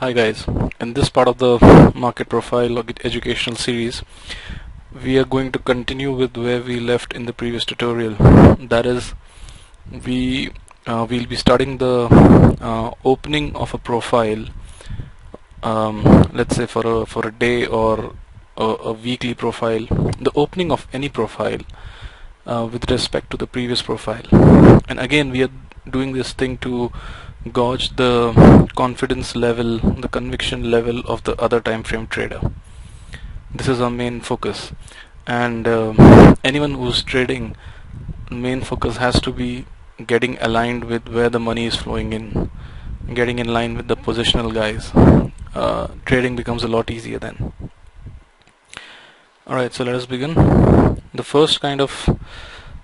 Hi guys, in this part of the market profile educational series we are going to continue with where we left in the previous tutorial. That is we uh, we'll be starting the uh, opening of a profile um, let's say for a for a day or a, a weekly profile the opening of any profile uh, with respect to the previous profile. And again we are doing this thing to gauge the confidence level, the conviction level of the other time frame trader. This is our main focus. And uh, anyone who's trading main focus has to be getting aligned with where the money is flowing in getting in line with the positional guys. Uh, trading becomes a lot easier then. Alright so let us begin. The first kind of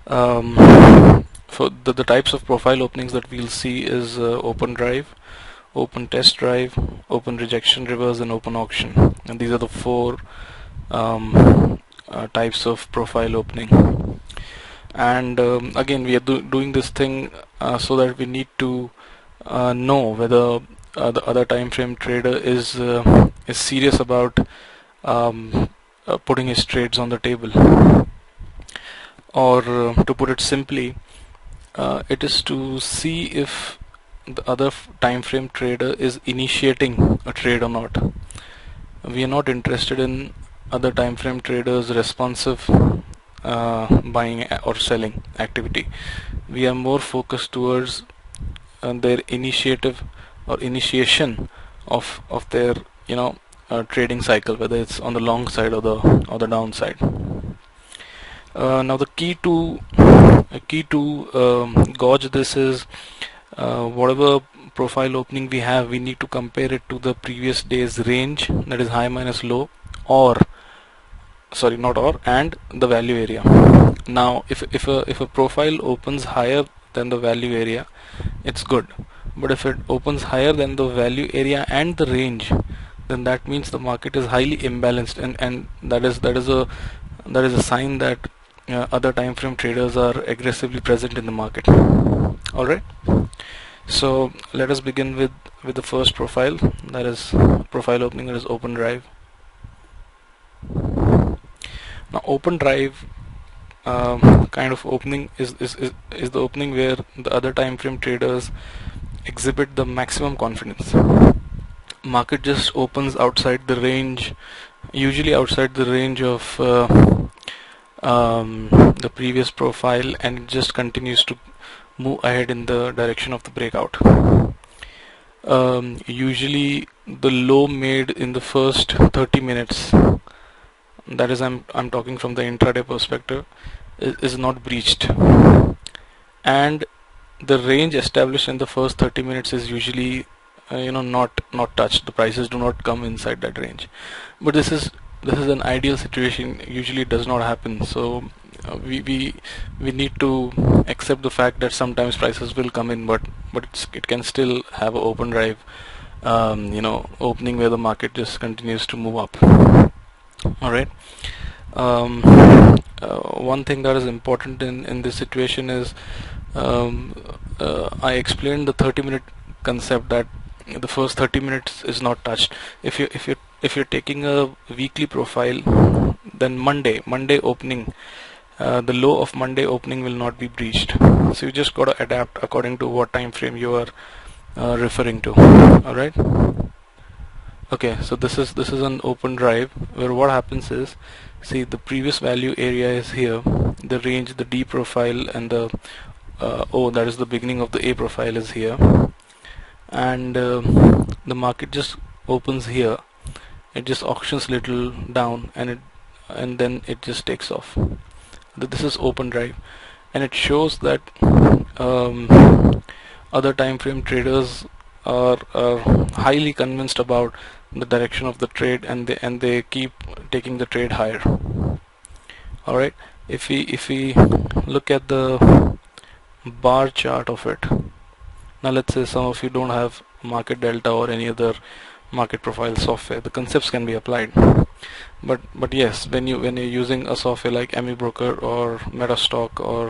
um, for the, the types of profile openings that we'll see is uh, open drive open test drive open rejection reverse and open auction. And these are the four um, uh, types of profile opening. And um, again we are do doing this thing uh, so that we need to uh, know whether uh, the other time frame trader is uh, is serious about um, putting his trades on the table. Or to put it simply uh, it is to see if the other time frame trader is initiating a trade or not. We are not interested in other time frame traders responsive uh, buying or selling activity. We are more focused towards uh, their initiative or initiation of of their you know uh, trading cycle whether it's on the long side or the or the downside. Uh, now the key to key to um, gauge this is uh, whatever profile opening we have we need to compare it to the previous day's range that is high minus low or sorry not or and the value area. Now if, if a if a profile opens higher than the value area it's good. But if it opens higher than the value area and the range then that means the market is highly imbalanced and and that is that is a that is a sign that uh, other time frame traders are aggressively present in the market. All right. So let us begin with with the first profile. That is profile opening that is open drive. Now open drive um, kind of opening is, is, is, is the opening where the other time frame traders exhibit the maximum confidence. Market just opens outside the range usually outside the range of uh, um, the previous profile and it just continues to move ahead in the direction of the breakout. Um, usually the low made in the first 30 minutes that is I'm, I'm talking from the intraday perspective is, is not breached. And the range established in the first 30 minutes is usually uh, you know not not touched. The prices do not come inside that range. But this is this is an ideal situation. Usually it does not happen. So uh, we, we we need to accept the fact that sometimes prices will come in but but it can still have an open drive um, you know opening where the market just continues to move up. All right um, uh, one thing that is important in in this situation is um, uh, I explained the 30 minute concept that the first 30 minutes is not touched. If you if you if you're taking a weekly profile then Monday Monday opening uh, the low of Monday opening will not be breached. So you just got to adapt according to what time frame you are uh, referring to. All right okay so this is this is an open drive where what happens is see the previous value area is here the range the D profile and the uh, oh that is the beginning of the A profile is here. And uh, the market just opens here it just auctions little down and it and then it just takes off. This is open drive. And it shows that um, other time frame traders are, are highly convinced about the direction of the trade and they and they keep taking the trade higher. All right if we if we look at the bar chart of it. Now let's say some of you don't have market delta or any other market profile software the concepts can be applied. But but yes when you when you're using a software like AmiBroker or Metastock or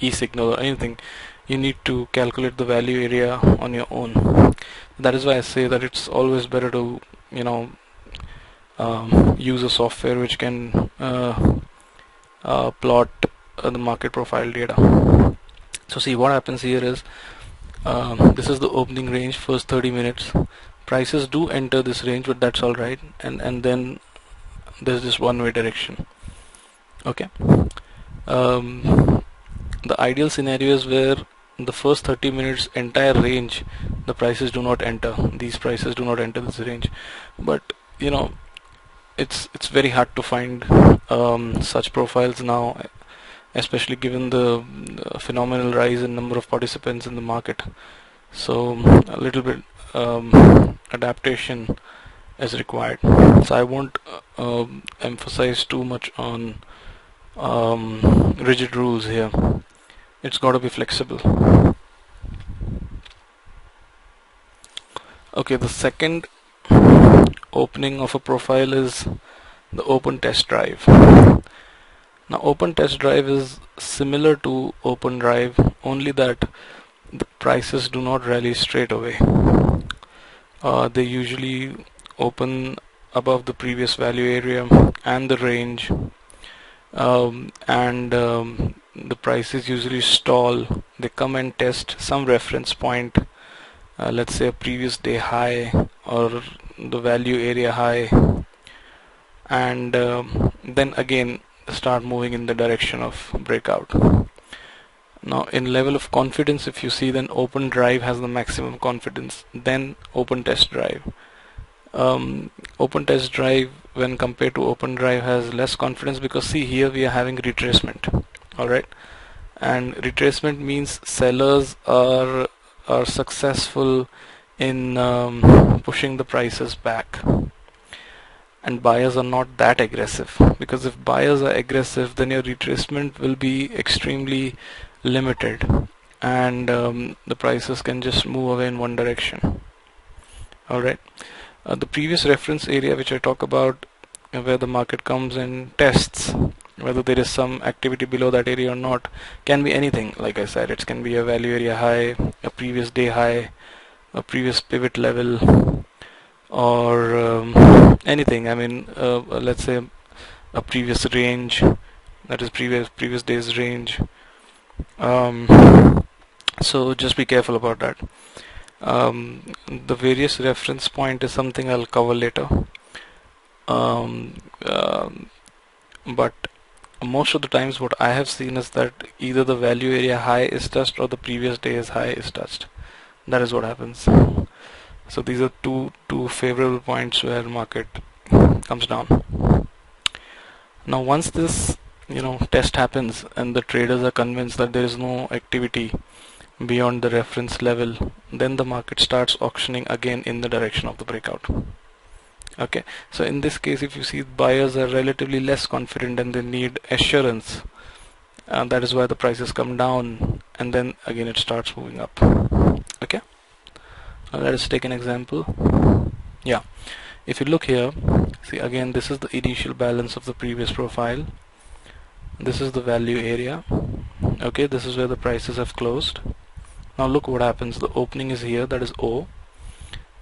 eSignal or anything you need to calculate the value area on your own. That is why I say that it's always better to you know um, use a software which can uh, uh, plot uh, the market profile data. So see what happens here is um, this is the opening range first 30 minutes prices do enter this range but that's alright and and then there's this one way direction. Okay? Um, the ideal scenario is where the first 30 minutes entire range the prices do not enter. These prices do not enter this range. But you know it's it's very hard to find um, such profiles now especially given the, the, phenomenal rise in number of participants in the market. So a little bit um, adaptation is required. So I won't uh, um, emphasize too much on um, rigid rules here. It's got to be flexible. Okay the second opening of a profile is the open test drive. Now open test drive is similar to open drive only that the prices do not rally straight away uh, they usually open above the previous value area and the range um, and um, the prices usually stall. They come and test some reference point uh, let's say a previous day high or the value area high and um, then again start moving in the direction of breakout now in level of confidence if you see then open drive has the maximum confidence then open test drive. Um, open test drive when compared to open drive has less confidence because see here we are having retracement alright? And retracement means sellers are are successful in um, pushing the prices back. And buyers are not that aggressive because if buyers are aggressive then your retracement will be extremely limited and um, the prices can just move away in one direction. Alright uh, the previous reference area which I talk about where the market comes and tests whether there is some activity below that area or not can be anything. Like I said it can be a value area high a previous day high a previous pivot level or um, anything. I mean uh, let's say a previous range that is previous previous day's range um, so just be careful about that. Um, the various reference point is something I'll cover later. Um, uh, but most of the times what I have seen is that either the value area high is touched or the previous day's high is touched. That is what happens. So these are two two favorable points where market comes down. Now once this you know test happens and the traders are convinced that there is no activity beyond the reference level then the market starts auctioning again in the direction of the breakout. Okay? So in this case if you see buyers are relatively less confident and they need assurance and that is why the prices come down and then again it starts moving up. Okay? Now let us take an example. Yeah. If you look here see again this is the initial balance of the previous profile this is the value area. Okay this is where the prices have closed. Now look what happens. The opening is here that is O.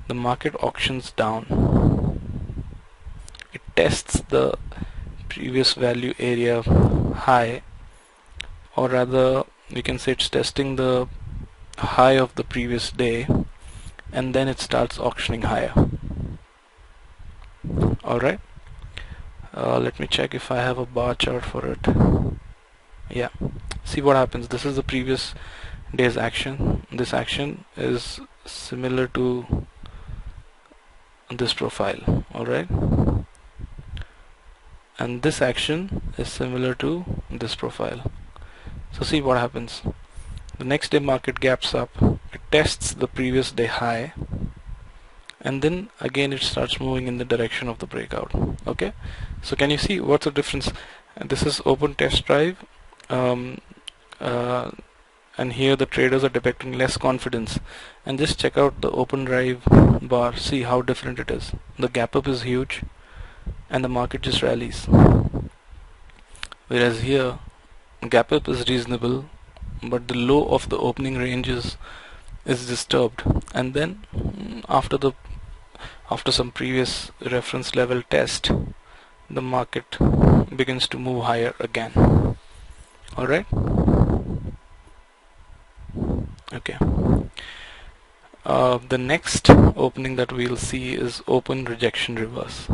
The market auctions down. It tests the previous value area high or rather we can say it's testing the high of the previous day and then it starts auctioning higher. Alright uh, let me check if I have a bar chart for it. Yeah. See what happens. This is the previous day's action. This action is similar to this profile. Alright. And this action is similar to this profile. So see what happens. The next day market gaps up. It tests the previous day high. And then again it starts moving in the direction of the breakout. Okay so can you see what's the difference? This is open test drive um, uh, and here the traders are depicting less confidence. And just check out the open drive bar see how different it is. The gap up is huge and the market just rallies. Whereas here gap up is reasonable but the low of the opening range is is disturbed. And then after the after some previous reference level test the market begins to move higher again. Alright okay. Uh, the next opening that we'll see is open rejection reverse.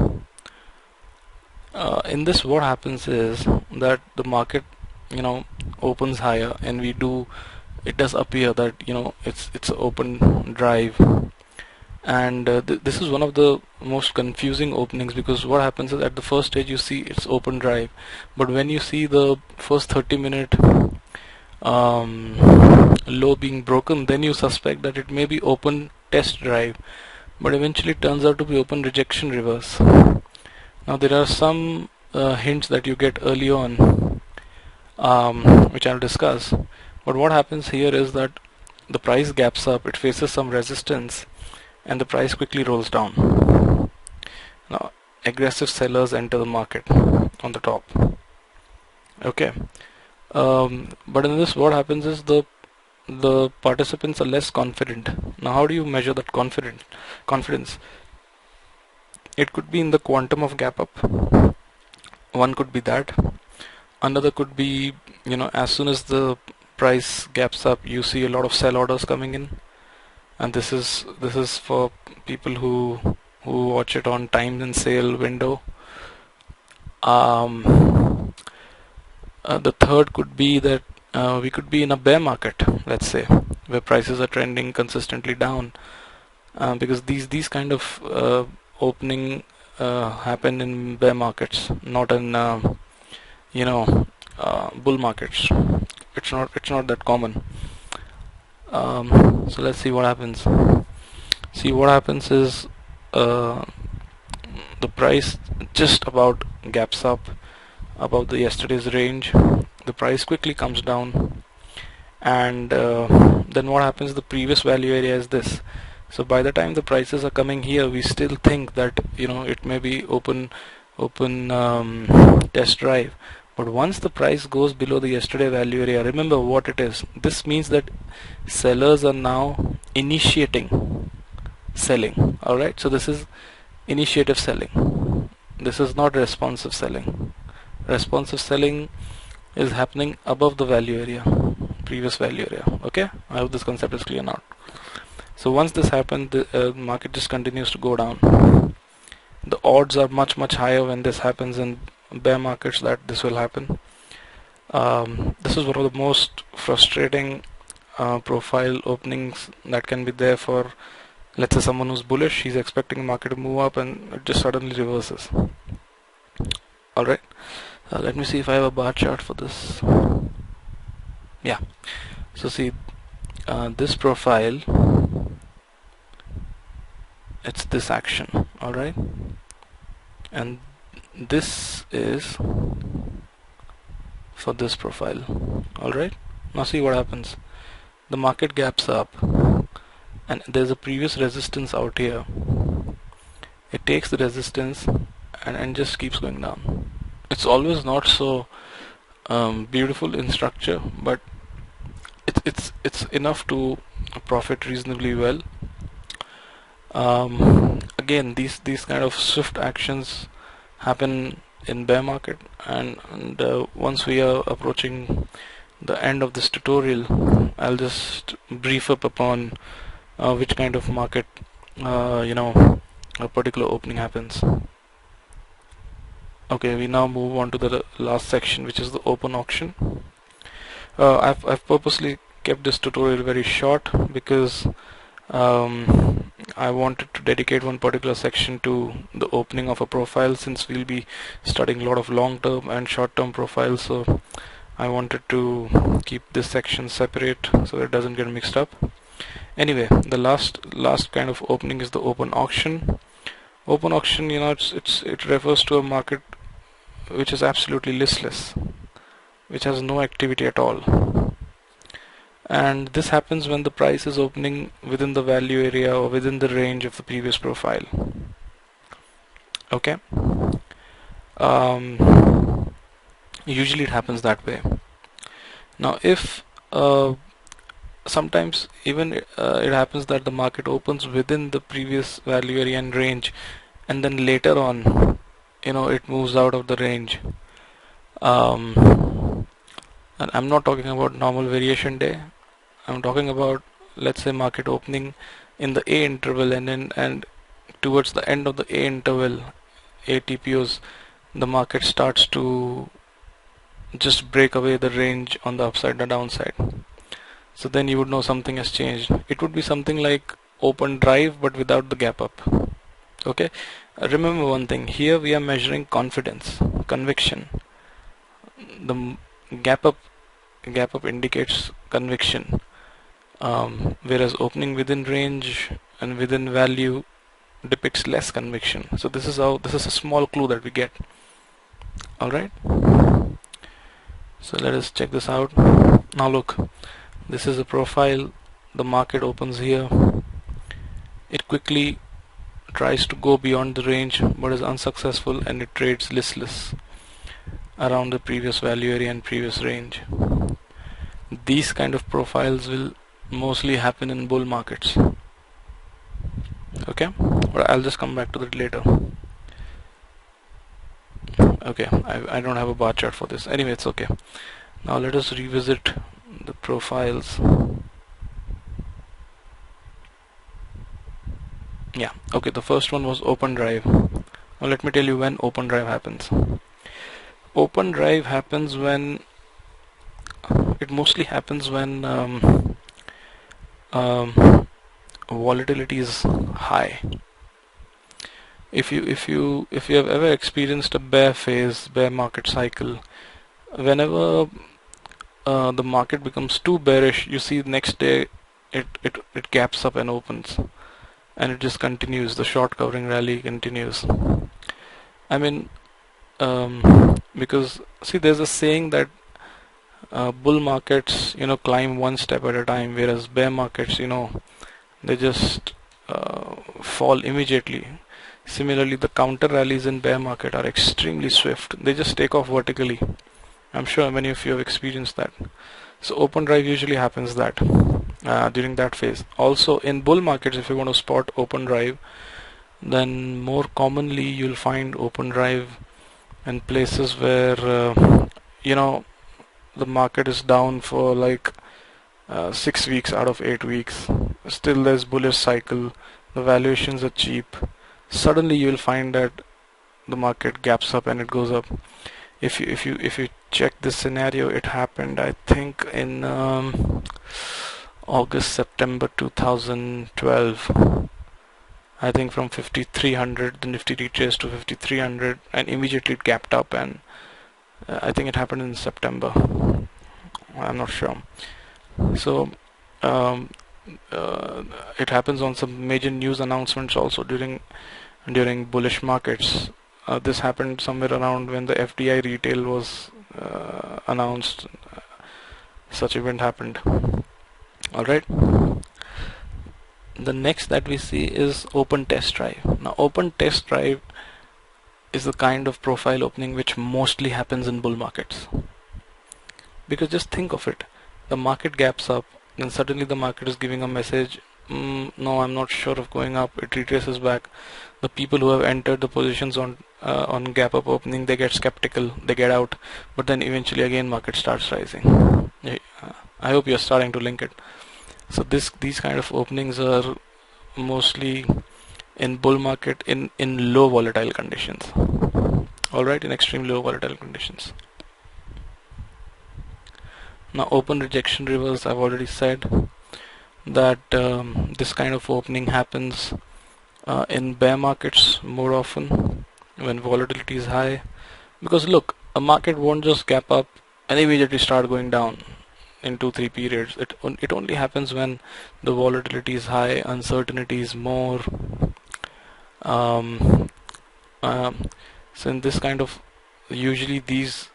Uh, in this what happens is that the market you know opens higher and we do it does appear that you know it's it's open drive and uh, th this is one of the most confusing openings because what happens is at the first stage you see it's open drive. But when you see the first 30 minute um, low being broken then you suspect that it may be open test drive. But eventually it turns out to be open rejection reverse. Now there are some uh, hints that you get early on um, which I'll discuss. But what happens here is that the price gaps up. It faces some resistance and the price quickly rolls down. Now aggressive sellers enter the market on the top. Okay. Um, but in this what happens is the the participants are less confident. Now how do you measure that confident confidence? It could be in the quantum of gap up. One could be that. Another could be you know as soon as the price gaps up you see a lot of sell orders coming in and this is this is for people who who watch it on time and sale window. Um, uh, the third could be that uh, we could be in a bear market let's say where prices are trending consistently down. Uh, because these these kind of uh, opening uh, happen in bear markets not in uh, you know uh, bull markets. It's not it's not that common um, so let's see what happens. See what happens is uh, the price just about gaps up above the yesterday's range. The price quickly comes down. And uh, then what happens the previous value area is this. So by the time the prices are coming here we still think that you know it may be open open um, test drive but once the price goes below the yesterday value area remember what it is. This means that sellers are now initiating selling. Alright so this is initiative selling. This is not responsive selling. Responsive selling is happening above the value area previous value area. Okay? I hope this concept is clear now. So once this happens the uh, market just continues to go down. The odds are much much higher when this happens in bear markets that this will happen. Um, this is one of the most frustrating uh, profile openings that can be there for let's say someone who's bullish. He's expecting market to move up and it just suddenly reverses. Alright uh, let me see if I have a bar chart for this. Yeah. So see uh, this profile it's this action. Alright and this is for this profile. Alright now see what happens. The market gaps up. And there's a previous resistance out here. It takes the resistance and, and just keeps going down. It's always not so um, beautiful in structure but it's it's it's enough to profit reasonably well. Um, again these these kind of swift actions happen in bear market and, and uh, once we are approaching the end of this tutorial I'll just brief up upon uh, which kind of market uh, you know a particular opening happens. Okay we now move on to the last section which is the open auction. Uh, I've, I've purposely kept this tutorial very short because um, I wanted to dedicate one particular section to the opening of a profile since we'll be studying a lot of long-term and short-term profiles so I wanted to keep this section separate so it doesn't get mixed up. Anyway the last last kind of opening is the open auction. Open auction you know it's, it's it refers to a market which is absolutely listless which has no activity at all and this happens when the price is opening within the value area or within the range of the previous profile. Okay? Um, usually it happens that way. Now if uh, sometimes even uh, it happens that the market opens within the previous value area and range and then later on you know it moves out of the range. Um, and I'm not talking about normal variation day I'm talking about let's say market opening in the A interval and then and towards the end of the A interval ATPOs the market starts to just break away the range on the upside and downside. So then you would know something has changed. It would be something like open drive but without the gap up. Okay? Remember one thing. Here we are measuring confidence conviction. The gap up gap up indicates conviction um, whereas opening within range and within value depicts less conviction. So this is how this is a small clue that we get. All right so let us check this out. Now look this is a profile. The market opens here. It quickly tries to go beyond the range but is unsuccessful and it trades listless around the previous value area and previous range. These kind of profiles will mostly happen in bull markets. Okay? But I'll just come back to that later. Okay I, I don't have a bar chart for this. Anyway it's okay. Now let us revisit the profiles. Yeah okay the first one was open drive. Now let me tell you when open drive happens. Open drive happens when it mostly happens when um, um, volatility is high. If you if you if you have ever experienced a bear phase bear market cycle whenever uh, the market becomes too bearish you see next day it, it it gaps up and opens. And it just continues. The short covering rally continues. I mean um, because see there's a saying that uh, bull markets you know climb one step at a time whereas bear markets you know they just uh, fall immediately Similarly, the counter rallies in bear market are extremely swift. They just take off vertically. I'm sure many of you have experienced that. So open drive usually happens that uh, during that phase. Also in bull markets, if you want to spot open drive, then more commonly you'll find open drive in places where uh, you know the market is down for like uh, six weeks out of eight weeks. Still, there's bullish cycle. The valuations are cheap suddenly you will find that the market gaps up and it goes up if you if you if you check this scenario it happened I think in um, August September 2012 I think from 5300 the nifty retraced to 5300 and immediately it gapped up and I think it happened in September I'm not sure so um, uh, it happens on some major news announcements also during during bullish markets. Uh, this happened somewhere around when the FDI retail was uh, announced. Such event happened. All right. The next that we see is open test drive. Now, open test drive is the kind of profile opening which mostly happens in bull markets. Because just think of it, the market gaps up then suddenly the market is giving a message mm, no I'm not sure of going up it retraces back. The people who have entered the positions on uh, on gap up opening they get skeptical they get out but then eventually again market starts rising. Uh, I hope you're starting to link it. So this these kind of openings are mostly in bull market in in low volatile conditions. All right in extreme low volatile conditions. Now open rejection reverse I've already said that um, this kind of opening happens uh, in bear markets more often when volatility is high. Because look a market won't just gap up and immediately start going down in two three periods. It it only happens when the volatility is high uncertainty is more um, um, so in this kind of usually these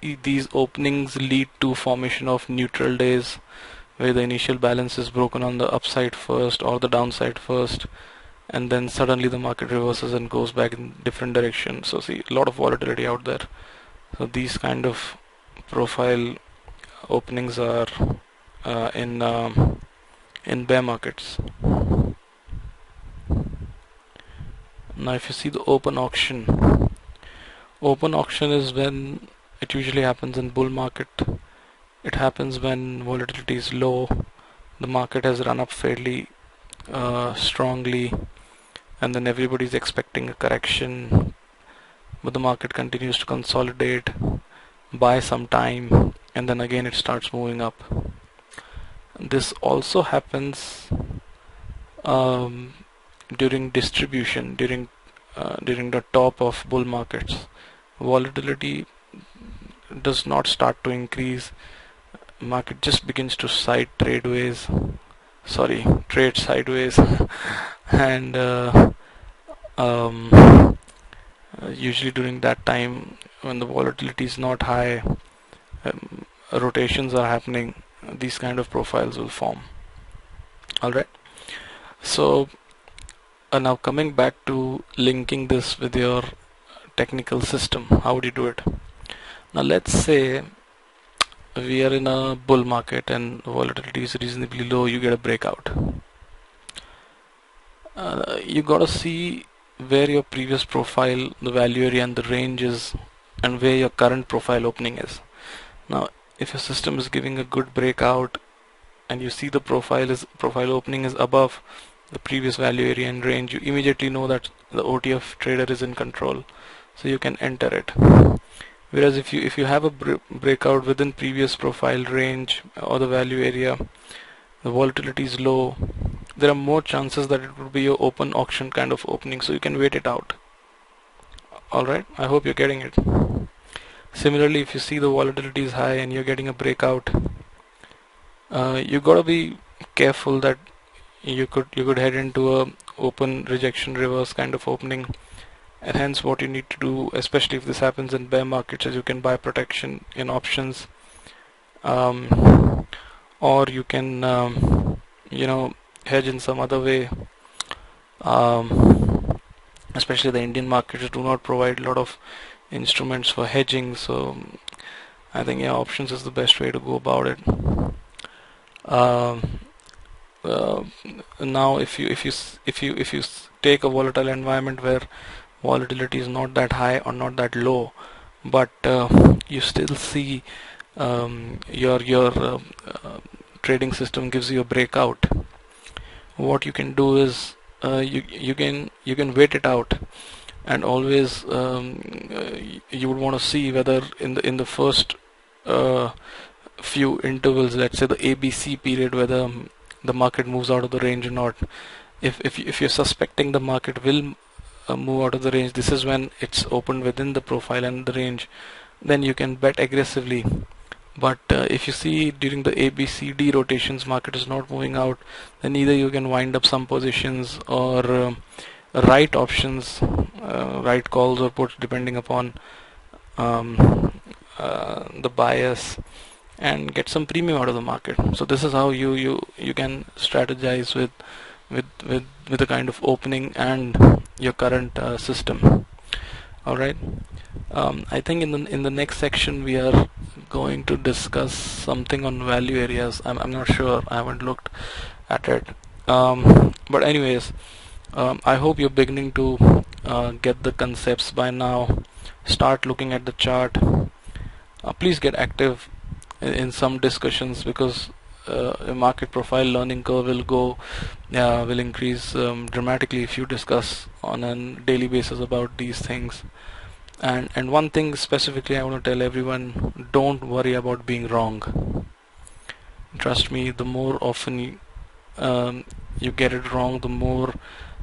these openings lead to formation of neutral days where the initial balance is broken on the upside first or the downside first and then suddenly the market reverses and goes back in different direction. So see a lot of volatility out there. So these kind of profile openings are uh, in um, in bear markets now if you see the open auction open auction is when it usually happens in bull market. It happens when volatility is low. The market has run up fairly uh, strongly and then everybody is expecting a correction. But the market continues to consolidate buy some time and then again it starts moving up. This also happens um, during distribution during uh, during the top of bull markets. Volatility does not start to increase. Market just begins to side tradeways sorry trade sideways. And uh, um, usually during that time when the volatility is not high um, rotations are happening these kind of profiles will form. Alright so uh, now coming back to linking this with your technical system how would you do it? Now let's say we are in a bull market and volatility is reasonably low you get a breakout. Uh, you gotta see where your previous profile the value area and the range is and where your current profile opening is. Now if your system is giving a good breakout and you see the profile is profile opening is above the previous value area and range you immediately know that the OTF trader is in control so you can enter it. Whereas if you if you have a breakout within previous profile range or the value area the volatility is low there are more chances that it would be your open auction kind of opening so you can wait it out. Alright I hope you're getting it. Similarly if you see the volatility is high and you're getting a breakout uh, you gotta be careful that you could you could head into a open rejection reverse kind of opening. And hence what you need to do especially if this happens in bear markets is you can buy protection in options. Um, or you can um, you know hedge in some other way. Um, especially the Indian markets do not provide a lot of instruments for hedging so I think yeah options is the best way to go about it. Um, uh, now if you if you if you if you take a volatile environment where volatility is not that high or not that low but uh, you still see um, your your uh, uh, trading system gives you a breakout what you can do is uh, you you can you can wait it out and always um, you would want to see whether in the in the first uh, few intervals let's say the ABC period whether the market moves out of the range or not. If if if you're suspecting the market will uh, move out of the range this is when it's opened within the profile and the range then you can bet aggressively. But uh, if you see during the ABCD rotations market is not moving out then either you can wind up some positions or uh, write options uh, write calls or puts depending upon um, uh, the bias and get some premium out of the market. So this is how you you you can strategize with with with with the kind of opening and your current uh, system. All right um, I think in the in the next section we are going to discuss something on value areas. I'm, I'm not sure. I haven't looked at it. Um, but anyways um, I hope you're beginning to uh, get the concepts by now. Start looking at the chart. Uh, please get active in, in some discussions because uh, a market profile learning curve will go uh, will increase um, dramatically if you discuss on a daily basis about these things. And and one thing specifically I want to tell everyone don't worry about being wrong. Trust me the more often you, um, you get it wrong the more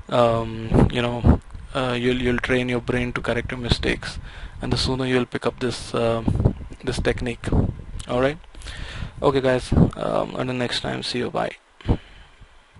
um, you know uh, you'll you'll train your brain to correct your mistakes. And the sooner you'll pick up this um, this technique all right? Okay guys. Um, until next time see you. Bye